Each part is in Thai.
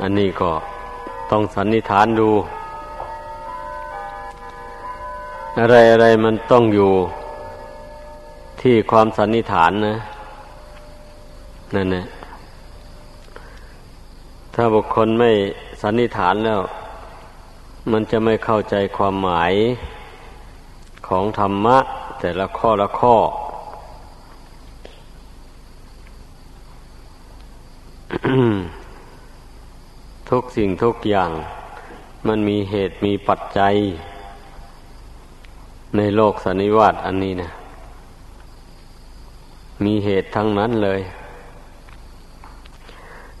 อันนี้ก็ต้องสันนิษฐานดู อะไรอะไรมันต้องอยู่ที่ความสันนิษฐานนะนั่นแหละถ้าบุคคลไม่สันนิษฐานแล้ว มันจะไม่เข้าใจความหมายของธรรมะ แต่ละข้อละข้อ ทุกสิ่งทุกอย่าง มันมีเหตุมีปัจจัย ในโลกสันนิวาตอันนี้นะมีเหตุทั้งนั้นเลย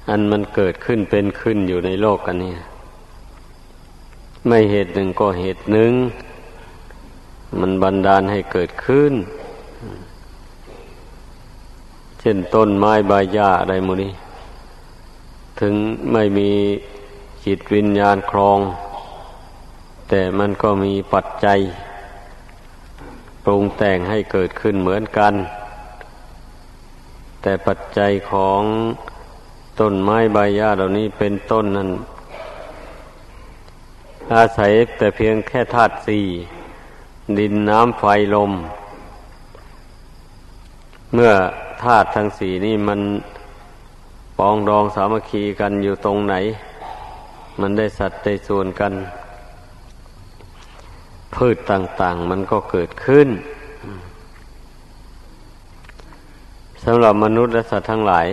อันมันเกิดขึ้นเป็นขึ้นอยู่ในโลกกันนี้ ไม่เหตุหนึ่งก็เหตุหนึ่ง มันบันดาลให้เกิดขึ้น เช่นต้นไม้ใบหญ้าอะไรมูนี้ ถึงไม่มีจิตวิญญาณครอง แต่มันก็มีปัจจัย ปรุงแต่งให้เกิดขึ้นเหมือนกัน แต่ปัจจัยของต้นไม้ใบหญ้าเหล่านี้เป็นต้นนั้น อาศัยแต่เพียงแค่ธาตุสี่ดินน้ำไฟลม เมื่อธาตุทั้งสี่นี่มัน ปองดองสามัคคีกันอยู่ตรงไหน มันได้สัตว์ได้ส่วนกัน พืชต่าง ๆ มันก็เกิดขึ้นสำหรับมนุษย์และสัตว์ทั้งหลาย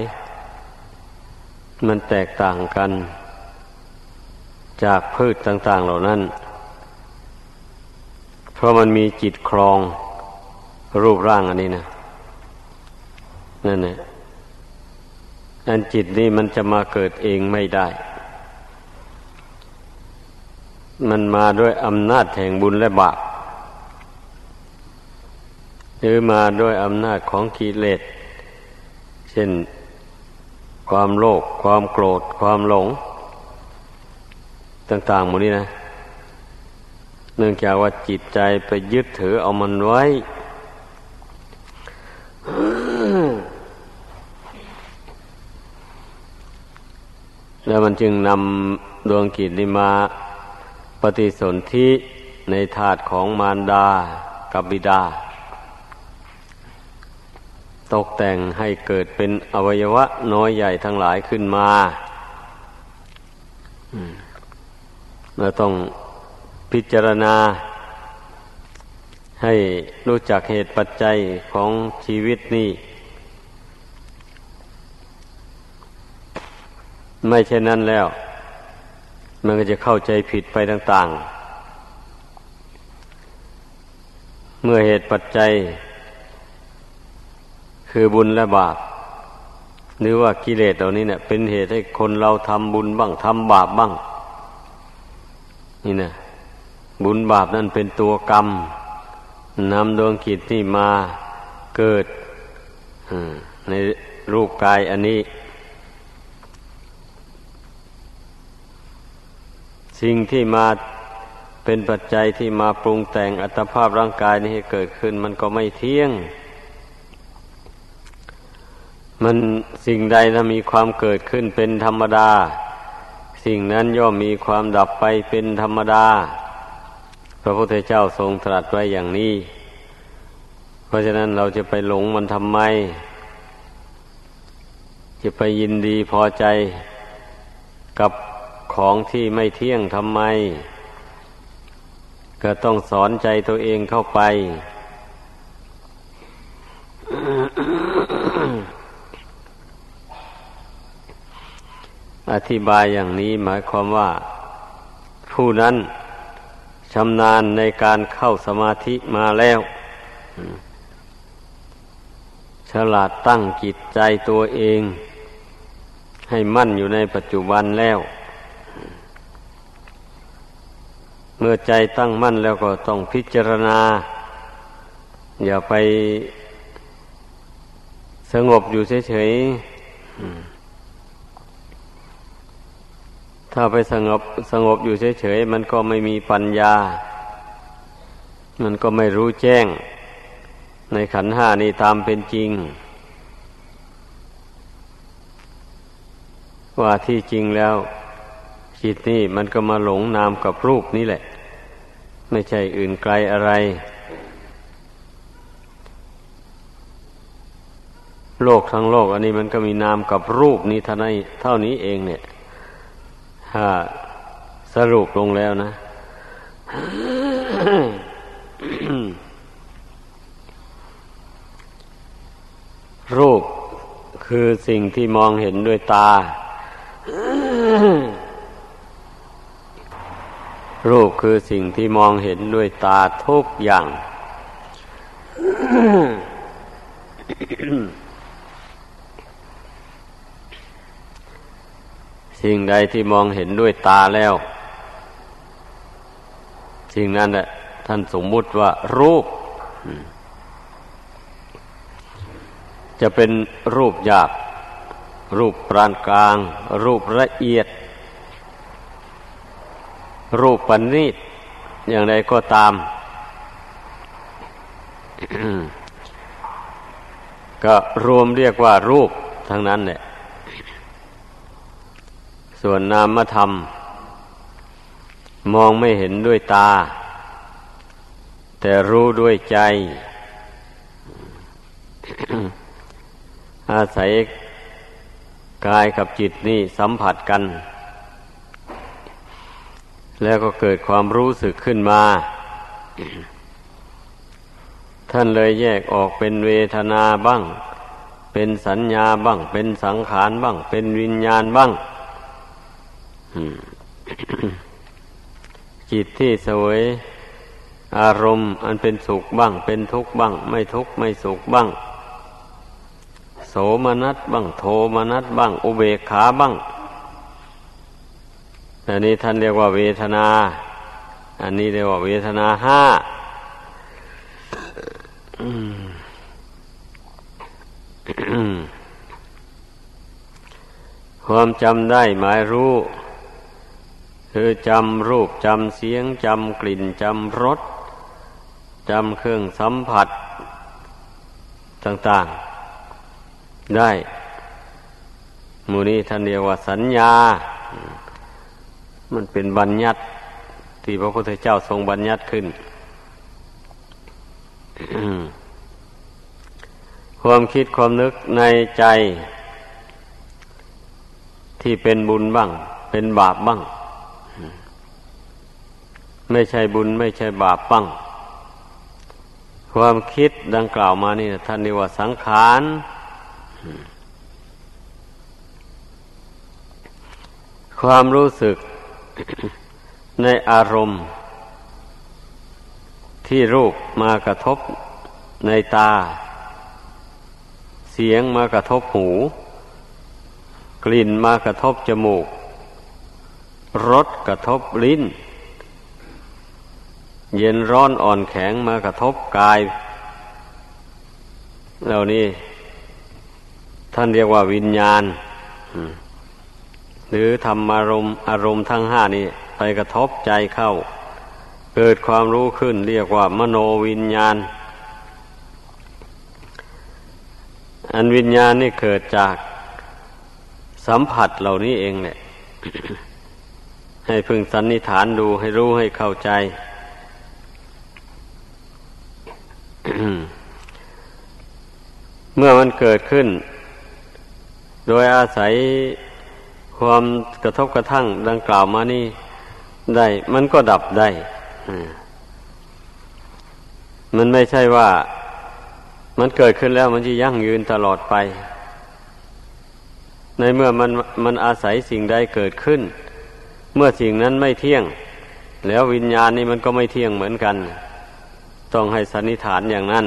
มันแตกต่างกัน จากพืชต่าง ๆ เหล่านั้น เพราะมันมีจิตครองรูปร่างอันนี้นะนั่นแหละ อันจิตนี้มันจะมาเกิดเองไม่ได้ มันมาด้วยอำนาจแห่งบุญและบาปหรือมาด้วยอำนาจของกิเลส เช่น ความโลภ ความโกรธ ความหลง ต่างๆหมดนี้นะ เนื่องจากว่าจิตใจไปยึดถือเอามันไว้ แล้วมันจึงนำดวงกิจนี้มาปฏิสนธิในถาดของมารดากับบิดา ตกแต่งให้เกิดเป็นอวัยวะน้อยใหญ่ทั้งหลายขึ้นมาเราต้องพิจารณา ให้รู้จักเหตุปัจจัยของชีวิตนี้ ไม่เช่นนั้นแล้ว มันก็จะเข้าใจผิดไปต่าง ๆ เมื่อเหตุปัจจัย คือบุญและบาปหรือว่ากิเลสเหล่านี้เนี่ยเป็นเหตุให้คนเราทำบุญบ้างทำบาปบ้าง นี่นะบุญบาปนั่นเป็นตัวกรรมนำดวงกิจนี่มาเกิดในรูปกายอันนี้ สิ่งที่มาเป็นปัจจัยที่มาปรุงแต่งอัตภาพร่างกายนี้ให้เกิดขึ้น มันก็ไม่เที่ยง มันสิ่งใดถ้ามีความเกิดขึ้นเป็นธรรมดา สิ่งนั้นย่อมมีความดับไปเป็นธรรมดา พระพุทธเจ้าทรงตรัสไว้อย่างนี้ เพราะฉะนั้นเราจะไปหลงมันทำไม จะไปยินดีพอใจกับ ของที่ไม่เที่ยงทำไม ก็ต้องสอนใจตัวเองเข้าไป อธิบายอย่างนี้หมายความว่า ผู้นั้นชำนาญในการเข้าสมาธิมาแล้ว ฉลาดตั้งจิตใจตัวเอง ให้มั่นอยู่ในปัจจุบันแล้ว เมื่อใจตั้งมั่นแล้วก็ต้องพิจารณา อย่าไปสงบอยู่เฉยๆ ถ้าไปสงบสงบอยู่เฉยๆ มันก็ไม่มีปัญญา มันก็ไม่รู้แจ้ง ในขันห้านี้ตามเป็นจริง ว่าที่จริงแล้วจิตนี่มันก็มาหลงนามกับรูปนี่แหละ ไม่ใช่อื่นไกลอะไร โลกทั้งโลก อันนี้มันก็มีนามกับรูปนี้เท่านี้เท่านี้เองเนี่ยถ้าสรุปลงแล้วนะ รูปคือสิ่งที่มองเห็นด้วยตา รูปคือสิ่งที่มองเห็นด้วยตาทุกอย่าง สิ่งใดที่มองเห็นด้วยตาแล้ว สิ่งนั้นแหละท่านสมมุติว่ารูป จะเป็นรูปหยาบรูปปรานกลาง รูปละเอียด รูปปณิตอย่างไรก็ตาม ก็รวมเรียกว่ารูปทั้งนั้นเนี่ยส่วนนามธรรม มองไม่เห็นด้วยตา แต่รู้ด้วยใจ อาศัยกายกับจิตนี่สัมผัสกัน แล้วก็เกิดความรู้สึกขึ้นมา ท่านเลยแยกออกเป็นเวทนาบ้าง เป็นสัญญาบ้าง เป็นสังขารบ้าง เป็นวิญญาณบ้างจิตที่สวย อารมณ์อันเป็นสุขบ้าง เป็นทุกข์บ้าง ไม่ทุกข์ไม่สุขบ้าง โสมนัสบ้าง โทมนัสบ้าง อุเบกขาบ้าง อันนี้ท่านเรียกว่าเวทนา อันนี้เรียกว่าเวทนาห้าความจำได้หมายรู้ คือจำรูปจำเสียงจำกลิ่นจำรสจำเครื่องสัมผัส ต่าง ๆ ได้มูนี้ท่านเรียกว่าสัญญา มันเป็นบัญญัติที่พระพุทธเจ้าทรงบัญญัติขึ้น ความคิดความนึกในใจที่เป็นบุญบ้าง เป็นบาปบ้าง ไม่ใช่บุญไม่ใช่บาปบ้าง ความคิดดังกล่าวมานี่ท่านเรียกว่าสังขารความรู้สึก ในอารมณ์ที่รูปมากระทบในตา เสียงมากระทบหู กลิ่นมากระทบจมูก รสกระทบลิ้น เย็นร้อนอ่อนแข็งมากระทบกาย เหล่านี้ท่านเรียกว่าวิญญาณ หรือธรรมอารมณ์อารมณ์ทั้งห้านี้ไปกระทบใจเข้า เกิดความรู้ขึ้นเรียกว่ามโนวิญญาณ อันวิญญาณนี่เกิดจากสัมผัสเหล่านี้เองแหละให้พึงสันนิฐานดูให้รู้ให้เข้าใจ เมื่อมันเกิดขึ้น โดยอาศัย ความกระทบกระทั่งดังกล่าวมานี่ได้ มันก็ดับได้ มันไม่ใช่ว่ามันเกิดขึ้นแล้วมันจะยั่งยืนตลอดไป ในเมื่อมันมันอาศัยสิ่งใดเกิดขึ้น เมื่อสิ่งนั้นไม่เที่ยง แล้ววิญญาณนี่มันก็ไม่เที่ยงเหมือนกัน ต้องให้สันนิษฐานอย่างนั้น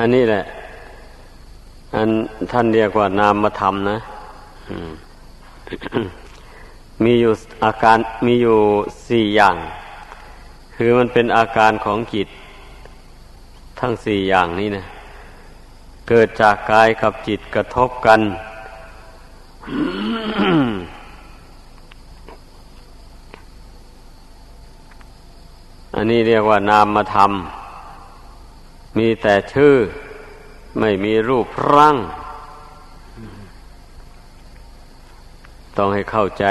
อันนี้แหละ อันท่านเรียกว่านามธรรมนะมีอยู่อาการมีอยู่สี่อย่าง คือมันเป็นอาการของจิต ทั้งสี่อย่างนี้นะเกิดจากกายกับจิตกระทบกัน อันนี้เรียกว่านามธรรม มีแต่ชื่อ ไม่มีรูปร่าง ต้องให้เข้าใจ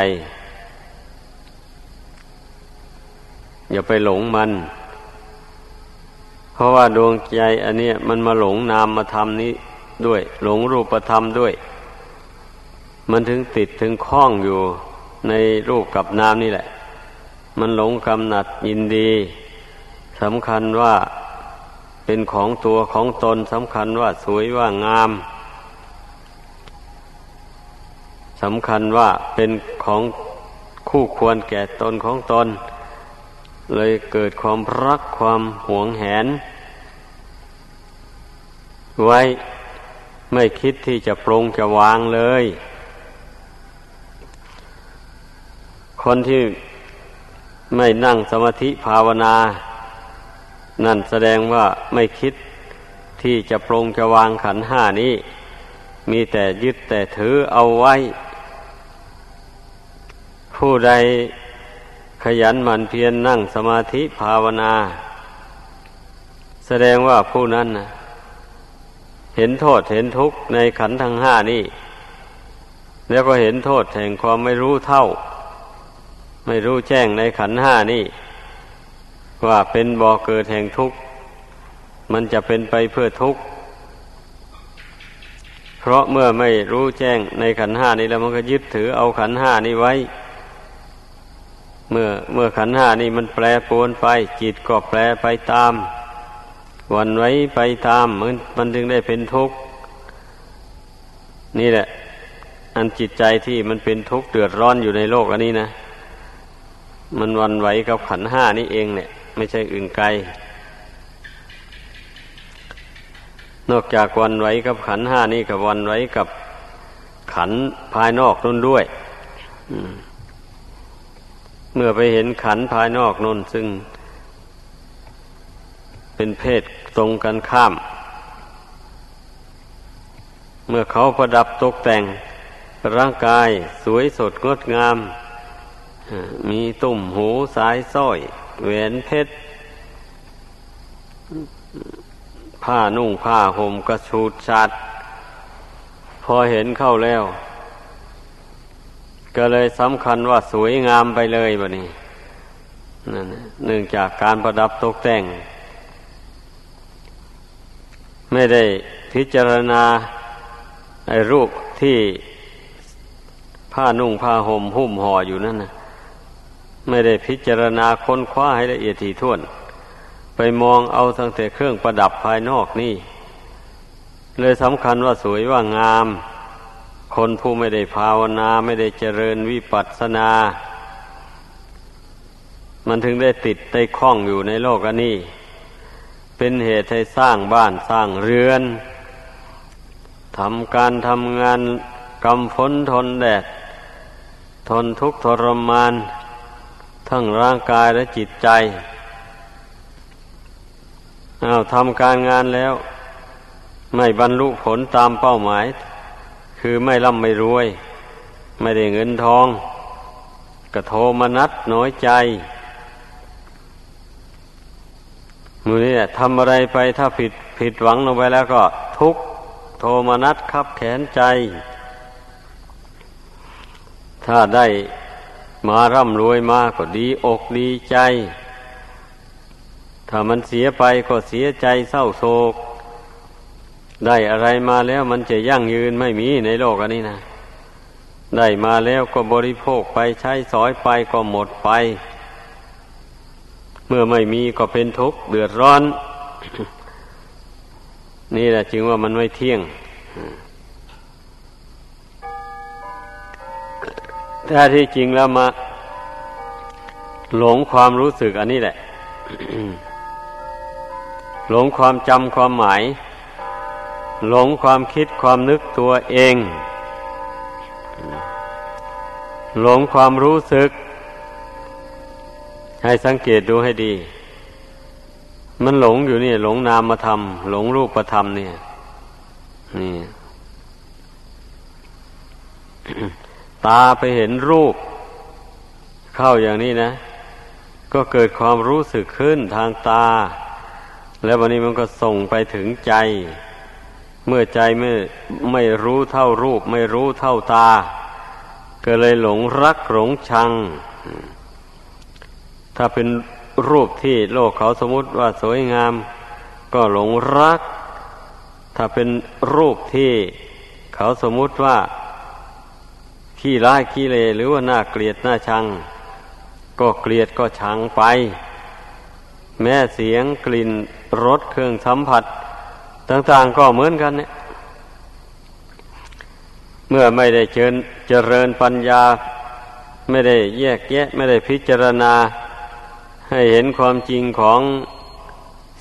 อย่าไปหลงมัน เพราะว่าดวงใจอันนี้มันมาหลงนามมาทำนี้ด้วย หลงรูปธรรมด้วย มันถึงติดถึงคล้องอยู่ในรูปกับนามนี่แหละ มันหลงกำหนัดยินดีสำคัญว่า เป็นของตัวของตนสำคัญว่าสวยว่างามสำคัญว่าเป็นของคู่ควรแก่ตนของตน เลยเกิดความรักความหวงแหน ไว้ไม่คิดที่จะปรงจะวางเลย คนที่ไม่นั่งสมาธิภาวนา นั่นแสดงว่าไม่คิดที่จะปรงจะวางขันห้านี้ มีแต่ยึดแต่ถือเอาไว้ ผู้ใดขยันหมั่นเพียรนนั่งสมาธิภาวนา แสดงว่าผู้นั้นนะเห็นโทษเห็นทุกข์ในขันธ์ทั้งห้านี่ แล้วก็เห็นโทษแห่งความไม่รู้เท่า ไม่รู้แจ้งในขันธ์ห้านี่ ว่าเป็นบ่อเกิดแห่งทุกข์ มันจะเป็นไปเพื่อทุกข์ เพราะเมื่อไม่รู้แจ้งในขันห้านี้แล้วมันก็ยึดถือเอาขันห้านี้ไว้ เมื่อเมื่อขันห้านี้มันแปรปรวนไปจิตก็แปรไปตามวันไว้ไปตามมันมันจึงได้เป็นทุกข์นี่แหละ อันจิตใจที่มันเป็นทุกข์เดือดร้อนอยู่ในโลกอันนี้นะ มันวันไหวกับขันห้านี่เองเนี่ย ไม่ใช่อื่นไกล นอกจากวันไหวกับขันห้านี่กับวันไหวกับขันภายนอกนั่นด้วยเมื่อไปเห็นขันภายนอกนุ่นซึ่ง เป็นเพศตรงกันข้าม เมื่อเขาประดับตกแต่งร่างกายสวยสดงดงาม มีตุ่มหูสายสร้อย แหวนเพชร ผ้านุ่งผ้าห่มกระชูดชัด พอเห็นเข้าแล้ว ก็เลยสำคัญว่าสวยงามไปเลยบะนี้นั่นเนื่องจากการประดับตกแต่ง ไม่ได้พิจารณาไอ้รูปที่ผ้านุ่งผ้าห่มหุ้มห่ออยู่นั่นนะ ไม่ได้พิจารณาค้นคว้าให้ละเอียดถี่ถ้วน ไปมองเอาทั้งแต่เครื่องประดับภายนอกนี่ เลยสำคัญว่าสวยว่างาม คนผู้ไม่ได้ภาวนาไม่ได้เจริญวิปัสสนา มันถึงได้ติดได้คล้องอยู่ในโลกอันนี้ เป็นเหตุให้สร้างบ้านสร้างเรือนทำการทำงานกำฝนทนแดด ทนทุกข์ทรมาน ทั้งร่างกายและจิตใจอาทำการงานแล้ว ไม่บรรลุผลตามเป้าหมาย คือไม่ร่ำไม่รวย ไม่ได้เงินทองกระโทมนัดน้อยใจมือนี่ทำอะไรไปถ้าผิดผิดหวังลงไปแล้วก็ทุกโทมนัสคับแขนใจ ถ้าได้ มาร่ำรวยมาก็ดีอกดีใจ ถ้ามันเสียไปก็เสียใจเศร้าโศก ได้อะไรมาแล้วมันจะยั่งยืนไม่มีในโลกอันนี้นะ ได้มาแล้วก็บริโภคไปใช้สอยไปก็หมดไป เมื่อไม่มีก็เป็นทุกข์เดือดร้อน นี่แหละจึงว่ามันไม่เที่ยง ถ้าที่จริงแล้วมา หลงความรู้สึกอันนี้แหละ หลงความจำความหมาย หลงความคิดความนึกตัวเอง หลงความรู้สึก ให้สังเกตดูให้ดี มันหลงอยู่นี่ หลงนามธรรมหลงรูปธรรมเนี่ยนี่ ตาไปเห็นรูป เข้าอย่างนี้นะ ก็เกิดความรู้สึกขึ้นทางตา แล้ววันนี้มันก็ส่งไปถึงใจ เมื่อใจไม่ไม่รู้เท่ารูป ไม่รู้เท่าตา ก็เลยหลงรักหลงชัง ถ้าเป็นรูปที่โลกเขาสมมติว่าสวยงาม ก็หลงรัก ถ้าเป็นรูปที่เขาสมมติว่า ขี้ร้ายขี้เลหรือว่าน่าเกลียดน่าชัง ก็เกลียดก็ชังไป แม้เสียงกลิ่นรสเครื่องสัมผัส ต่างๆก็เหมือนกันเนี่ย เมื่อไม่ได้เจริญเจริญปัญญา ไม่ได้แยกแยะ ไม่ได้พิจารณา ให้เห็นความจริงของ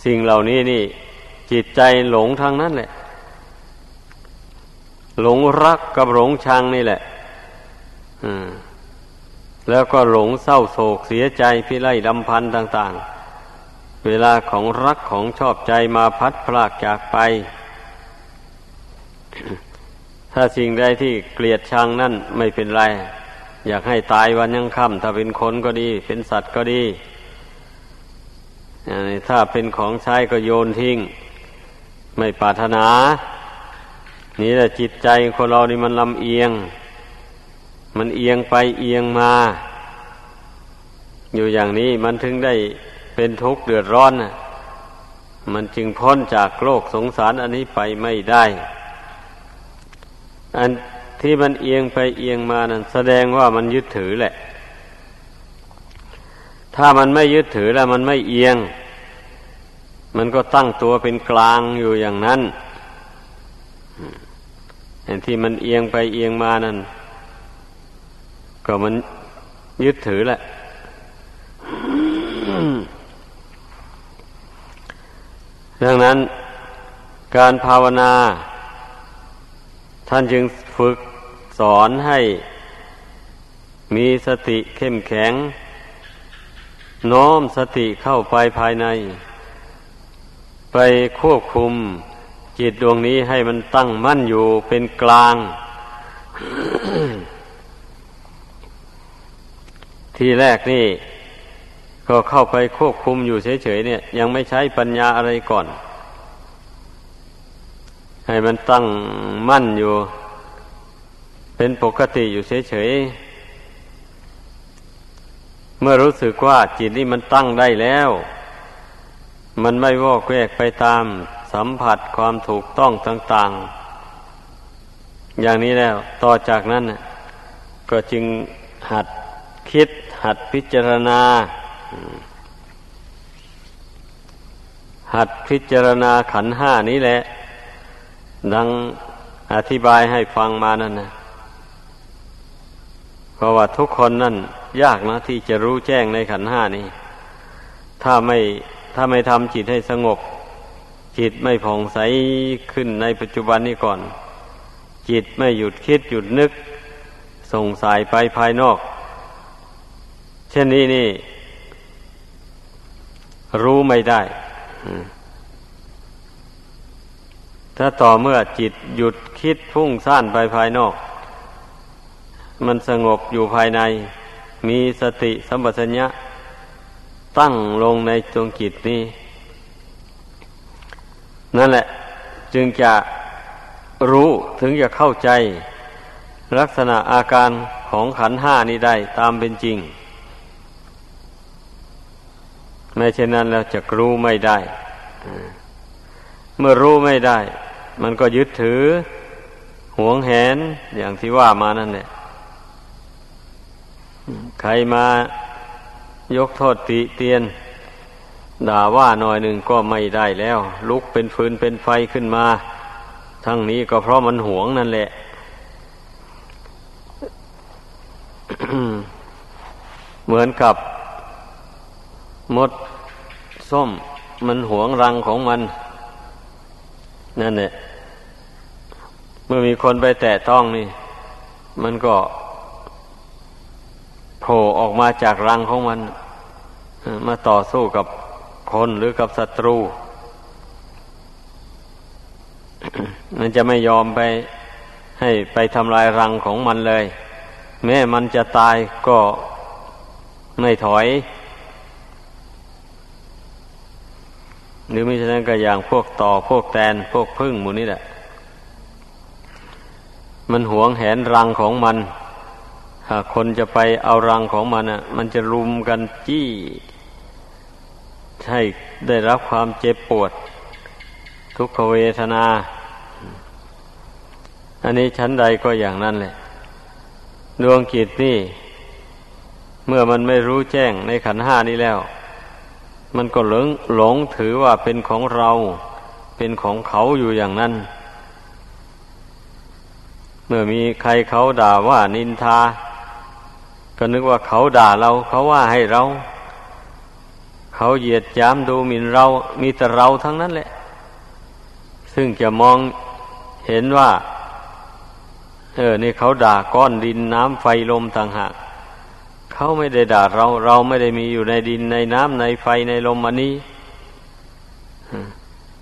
สิ่งเหล่านี้นี่ จิตใจหลงทางนั้นแหละ หลงรักกับหลงชังนี่แหละ แล้วก็หลงเศร้าโศกเสียใจพิไรลำพันธ์ต่าง ๆ เวลาของรักของชอบใจมาพัดพลากจากไป ถ้าสิ่งใดที่เกลียดชังนั่นไม่เป็นไร อยากให้ตายวันยังค่ำถ้าเป็นคนก็ดี เป็นสัตว์ก็ดีถ้าเป็นของใช้ก็โยนทิ้ง ไม่ปรารถนา นี่แหละจิตใจคนเรานี่มันลำเอียง มันเอียงไปเอียงมา อยู่อย่างนี้มันถึงได้เป็นทุกข์เดือดร้อนมันจึงพ้นจากโลกสงสารอันนี้ไปไม่ได้ อันที่มันเอียงไปเอียงมานั่นแสดงว่ามันยึดถือแหละ ถ้ามันไม่ยึดถือแล้วมันไม่เอียง มันก็ตั้งตัวเป็นกลางอยู่อย่างนั้นเห็นที่มันเอียงไปเอียงมานั่น ก็มันยึดถือแหละดังนั้น การภาวนา ท่านจึงฝึกสอนให้มีสติเข้มแข็ง น้อมสติเข้าไปภายใน ไปควบคุมจิตดวงนี้ให้มันตั้งมั่นอยู่เป็นกลาง ทีแรกนี่ ก็เข้าไปควบคุมอยู่เฉยๆเนี่ย ยังไม่ใช้ปัญญาอะไรก่อน ให้มันตั้งมั่นอยู่ เป็นปกติอยู่เฉยๆเมื่อรู้สึกว่าจิตนี่มันตั้งได้แล้ว มันไม่วอกแวกไปตามสัมผัสความถูกต้องต่าง ๆ อย่างนี้แล้ว ต่อจากนั้นก็จึงหัดคิด หัดพิจารณา หัดพิจารณาขันห้านี้แหละ ดังอธิบายให้ฟังมานั่นนะเพราะว่าทุกคนนั่นยากนะที่จะรู้แจ้งในขันห้านี้ ถ้าไม่ถ้าไม่ทำจิตให้สงบ จิตไม่ผ่องใสขึ้นในปัจจุบันนี้ก่อน จิตไม่หยุดคิดหยุดนึกส่งสายไปภายนอก ช่นนี้นี่ รู้ไม่ได้ ถ้าต่อเมื่อจิตหยุดคิดพุ่งซ่านไปภายนอก มันสงบอยู่ภายใน มีสติสัมปชัญญะ ตั้งลงในดวงจิตนี้ นั่นแหละ จึงจะรู้ถึงจะเข้าใจ ลักษณะอาการของขันห้านี้ได้ตามเป็นจริง ไม่เช่นนั้นแล้วจะรู้ไม่ได้ เมื่อรู้ไม่ได้ มันก็ยึดถือหวงแหนอย่างที่ว่ามานั่นแหละใครมายกโทษติเตียน ด่าว่าหน่อยหนึ่งก็ไม่ได้แล้ว ลุกเป็นฟืนเป็นไฟขึ้นมา ทั้งนี้ก็เพราะมันหวงนั่นแหละเหมือนกับ มดส้มมันหวงรังของมัน นั่นแหละเมื่อมีคนไปแตะต้องนี่ มันก็โผล่ออกมาจากรังของมัน มาต่อสู้กับคนหรือกับศัตรู มันจะไม่ยอมไปให้ไปทำลายรังของมันเลย แม้มันจะตายก็ไม่ถอย หรือไม่ใช่นั้นก็อย่างพวกต่อพวกแตนพวกพึ่งหมูนี่แหละ มันหวงแหนรังของมันถ้าคนจะไปเอารังของมันอะ มันจะรุมกันจี้ให้ได้รับความเจ็บปวด ทุกขเวทนา อันนี้ชั้นใดก็อย่างนั้นแหละ ดวงกิจนี่ เมื่อมันไม่รู้แจ้งในขันห้านี้แล้ว มันก็หลงหลงถือว่าเป็นของเรา เป็นของเขาอยู่อย่างนั้น เมื่อมีใครเขาด่าว่านินทา ก็นึกว่าเขาด่าเรา เขาว่าให้เรา เขาเหยียดยามดูหมิ่นเรา มีแต่เราทั้งนั้นแหละ ซึ่งจะมองเห็นว่า เออ นี่เขาด่าก้อนดินน้ำไฟลมต่างหาก เขาไม่ได้ด่าเรา เราไม่ได้มีอยู่ในดินในน้ำในไฟในลมอันนี้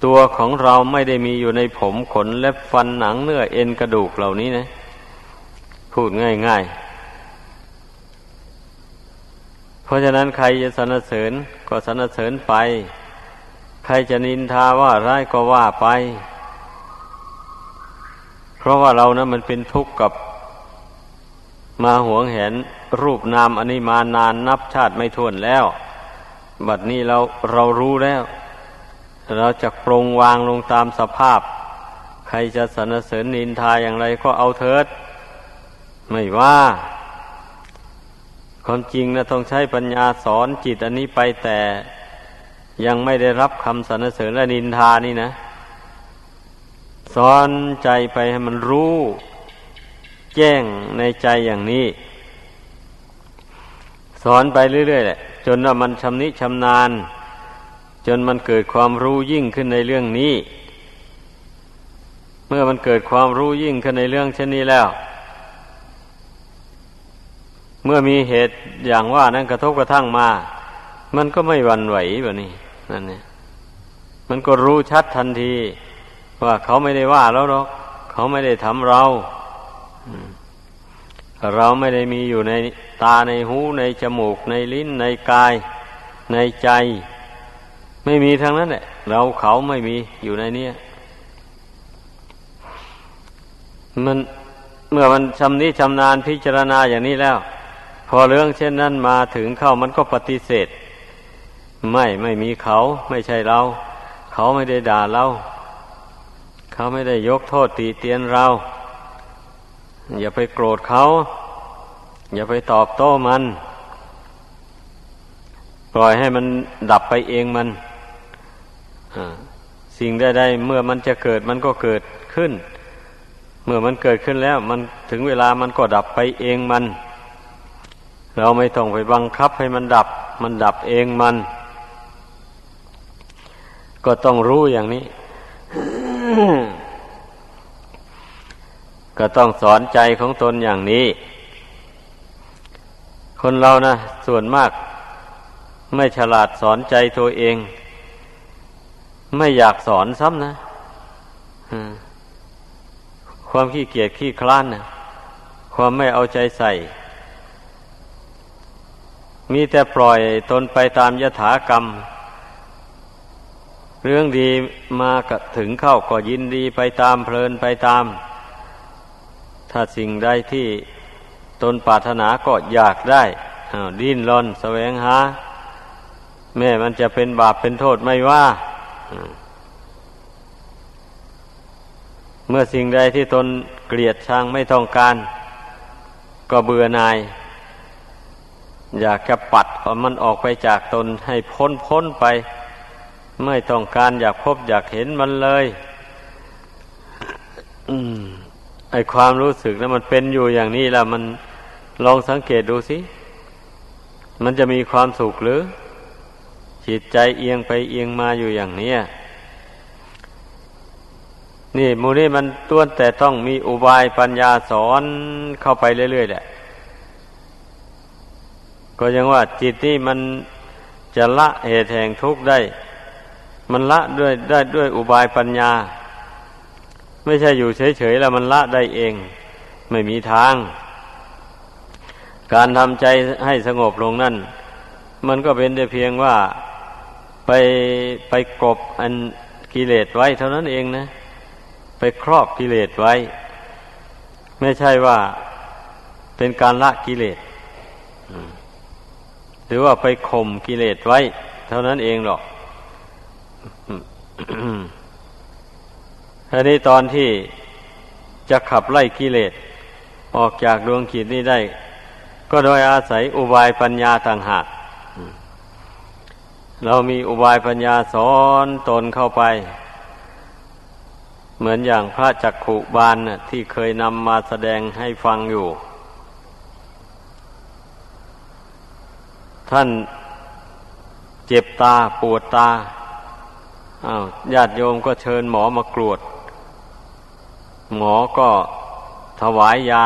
ตัวของเราไม่ได้มีอยู่ในผมขนเล็บฟันหนังเนื้อเอ็นกระดูกเหล่านี้นะ พูดง่ายๆราะฉะนั้นใครจะสรรเสริญก็สรรเสริญไป ใครจะนินทาว่าร้ายก็ว่าไป เพราะว่าเรานะมันเป็นทุกข์กับมาหวงเห็น รูปนามอันนี้มานานนับชาติไม่ท้วนแล้ว บัดนี้เราเรารู้แล้ว เราจะปรงวางลงตามสภาพ ใครจะสรรเสริญนินทาอย่างไรก็เอาเถิด ไม่ว่าความจริงนะต้องใช้ปัญญาสอนจิตอันนี้ไปแต่ยังไม่ได้รับคำสรรเสริญและนินทานี่นะ สอนใจไปให้มันรู้ แจ้งในใจอย่างนี้ สอนไปเรื่อยๆแหละจนว่ามันชำนิชำนาญ จนมันเกิดความรู้ยิ่งขึ้นในเรื่องนี้ เมื่อมันเกิดความรู้ยิ่งขึ้นในเรื่องเช่นนี้แล้ว เมื่อมีเหตุอย่างว่านั้นกระทบกระทั่งมา มันก็ไม่หวั่นไหวแบบนี้นั่นเนี่ยมันก็รู้ชัดทันที ว่าเขาไม่ได้ว่าเราหรอก เขาไม่ได้ทำเรา เราไม่ได้มีอยู่ในตาในหูในจมูก ในลิ้น ในกาย ในใจ ไม่มีทั้งนั้นแหละเราเขาไม่มีอยู่ในนี้มันเมื่อมันชำนิชำนาญพิจารณาอย่างนี้แล้ว พอเรื่องเช่นนั้นมาถึงเข้ามันก็ปฏิเสธ ไม่ไม่มีเขาไม่ใช่เรา เขาไม่ได้ด่าเรา เขาไม่ได้ยกโทษตีเตียนเรา อย่าไปโกรธเขา อย่าไปตอบโต้มัน ปล่อยให้มันดับไปเองมันสิ่งใดๆเมื่อมันจะเกิดมันก็เกิดขึ้น เมื่อมันเกิดขึ้นแล้ว มันถึงเวลามันก็ดับไปเองมัน เราไม่ต้องไปบังคับให้มันดับ มันดับเองมัน ก็ต้องรู้อย่างนี้ ก็ต้องสอนใจของตนอย่างนี้ คนเรานะส่วนมาก ไม่ฉลาดสอนใจตัวเอง ไม่อยากสอนซ้ำนะความขี้เกียจขี้คลานนะความไม่เอาใจใส่ มีแต่ปล่อยตนไปตามยถากรรม เรื่องดีมากถึงเข้าก็ยินดีไปตามเพลินไปตาม ถ้าสิ่งใดที่ตนปรารถนาก็อยากได้ดิ้นรนแสวงหา แม่มันจะเป็นบาปเป็นโทษไม่ว่า เมื่อสิ่งใดที่ตนเกลียดชังไม่ต้องการ ก็เบื่อหน่าย อยากจะปัดมันออกไปจากตนให้พ้นพ้นไป ไม่ต้องการอยากพบอยากเห็นมันเลยอืม ไอความรู้สึกนะมันเป็นอยู่อย่างนี้แล้วมันลองสังเกตดูสิ มันจะมีความสุขหรือ จิตใจเอียงไปเอียงมาอยู่อย่างนี้นี่มูนี่มันต้วนแต่ต้องมีอุบายปัญญาสอนเข้าไปเรื่อยๆแหละ ก็ยังว่าจิตนี่มันจะละเหตุแห่งทุกข์ได้ มันละด้วยได้ด้วยอุบายปัญญา ไม่ใช่อยู่เฉยๆแล้วมันละได้เอง ไม่มีทาง การทำใจให้สงบลงนั่น มันก็เป็นแต่เพียงว่าไปไปกบอันกิเลสไว้ เท่านั้นเองนะ ไปครอบกิเลสไว้ ไม่ใช่ว่าเป็นการละกิเลสหรือว่าไปข่มกิเลสไว้ เท่านั้นเองหรอก ทีนี้ตอนที่จะขับไล่กิเลสออกจากดวงขีดนี้ได้ ก็โดยอาศัยอุบายปัญญาต่างหากเรามีอุบายปัญญาสอนตนเข้าไป เหมือนอย่างพระจักขุบาลนะที่เคยนำมาแสดงให้ฟังอยู่ ท่านเจ็บตาปวดตาอา้าวญาติโยมก็เชิญหมอมากรวด หมอก็ถวายยา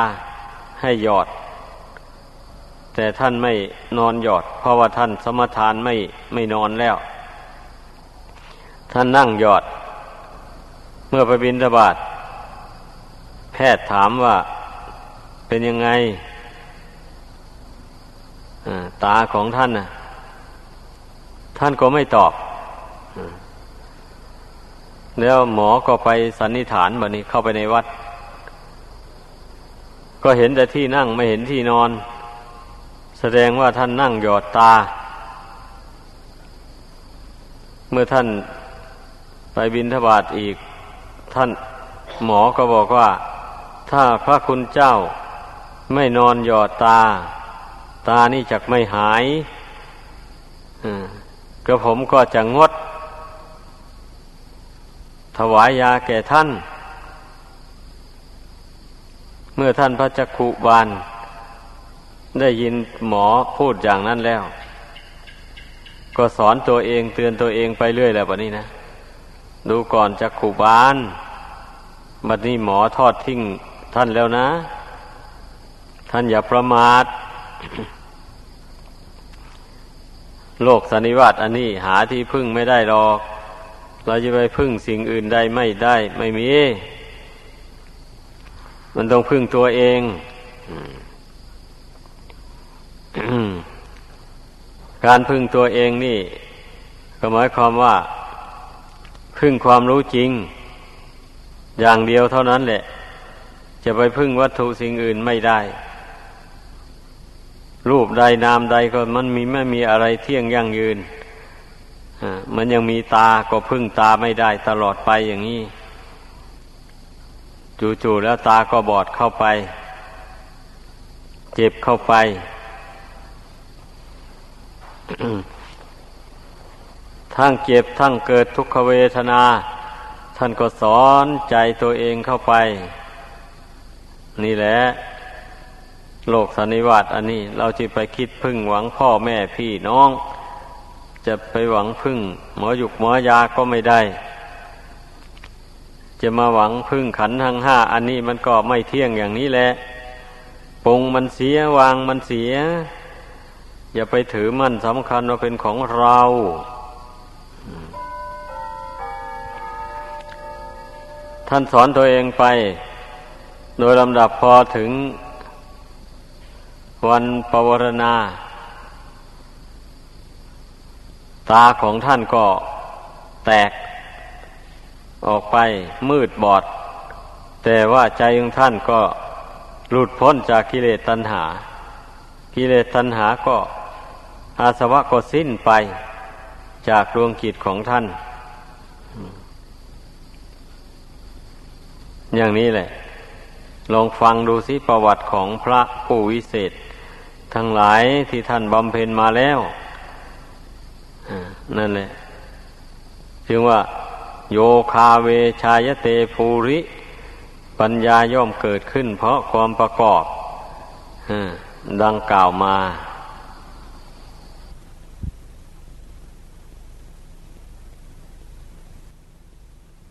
ให้หยอด แต่ท่านไม่นอนหยอด เพราะว่าท่านสมทานไม่ไม่นอนแล้ว ท่านนั่งหยอด เมื่อไปบินทบาทแพทย์ถามว่าเป็นยังไงตาของท่านนะท่านก็ไม่ตอบ แล้วหมอก็ไปสันนิษฐานแบบนี้เข้าไปในวัด ก็เห็นแต่ที่นั่งไม่เห็นที่นอน แสดงว่าท่านนั่งหยอดตา เมื่อท่านไปบินทบาทอีก ท่านหมอก็บอกว่า ถ้าพระคุณเจ้าไม่นอนหยอดตา ตานี่จักไม่หายกระผมก็จะงด ถวายยาแก่ท่าน เมื่อท่านพระจักขุบาล ได้ยินหมอพูดอย่างนั้นแล้ว ก็สอนตัวเองเตือนตัวเองไปเรื่อยแล้วบัดนี้นะ ดูก่อนจักขุบาลบัดนี้หมอทอดทิ้งท่านแล้วนะ ท่านอย่าประมาทโลกสันนิวาตอันนี้หาที่พึ่งไม่ได้หรอก เราจะไปพึ่งสิ่งอื่นใดไม่ได้ ไม่มี มันต้องพึ่งตัวเองการพึ่งตัวเองนี่ ก็หมายความว่า พึ่งความรู้จริง อย่างเดียวเท่านั้นแหละ จะไปพึ่งวัตถุสิ่งอื่นไม่ได้ รูปใดนามใดก็มันมีไม่มีอะไรเที่ยงยั่งยืน มันยังมีตาก็พึ่งตาไม่ได้ตลอดไปอย่างนี้ จู่ๆแล้วตาก็บอดเข้าไป เจ็บเข้าไป ทั้งเจ็บทั้งเกิดทุกขเวทนา ท่านก็สอนใจตัวเองเข้าไป นี่แหละโลกสันนิวาตอันนี้ เราจะไปคิดพึ่งหวังพ่อแม่พี่น้อง จะไปหวังพึ่ง หมอหยุกหมอยาก็ไม่ได้ จะมาหวังพึ่งขันทั้งห้าอันนี้มันก็ไม่เที่ยงอย่างนี้แหละปงมันเสียวางมันเสีย อย่าไปถือมันสำคัญว่าเป็นของเราท่านสอนตัวเองไป โดยลำดับพอถึงวันปวารณา ตาของท่านก็แตกออกไปมืดบอด แต่ว่าใจของท่านก็หลุดพ้นจากกิเลสตัณหา กิเลสตัณหาก็อาสวะก็สิ้นไปจากดวงจิตของท่าน อย่างนี้แหละ ลองฟังดูสิประวัติของพระผู้วิเศษ ทั้งหลายที่ท่านบำเพ็ญมาแล้ว นั่นแหละ จึงว่า โยคาเวชายเตภูริ ปัญญาย่อมเกิดขึ้น เพราะความประกอบดังกล่าวมา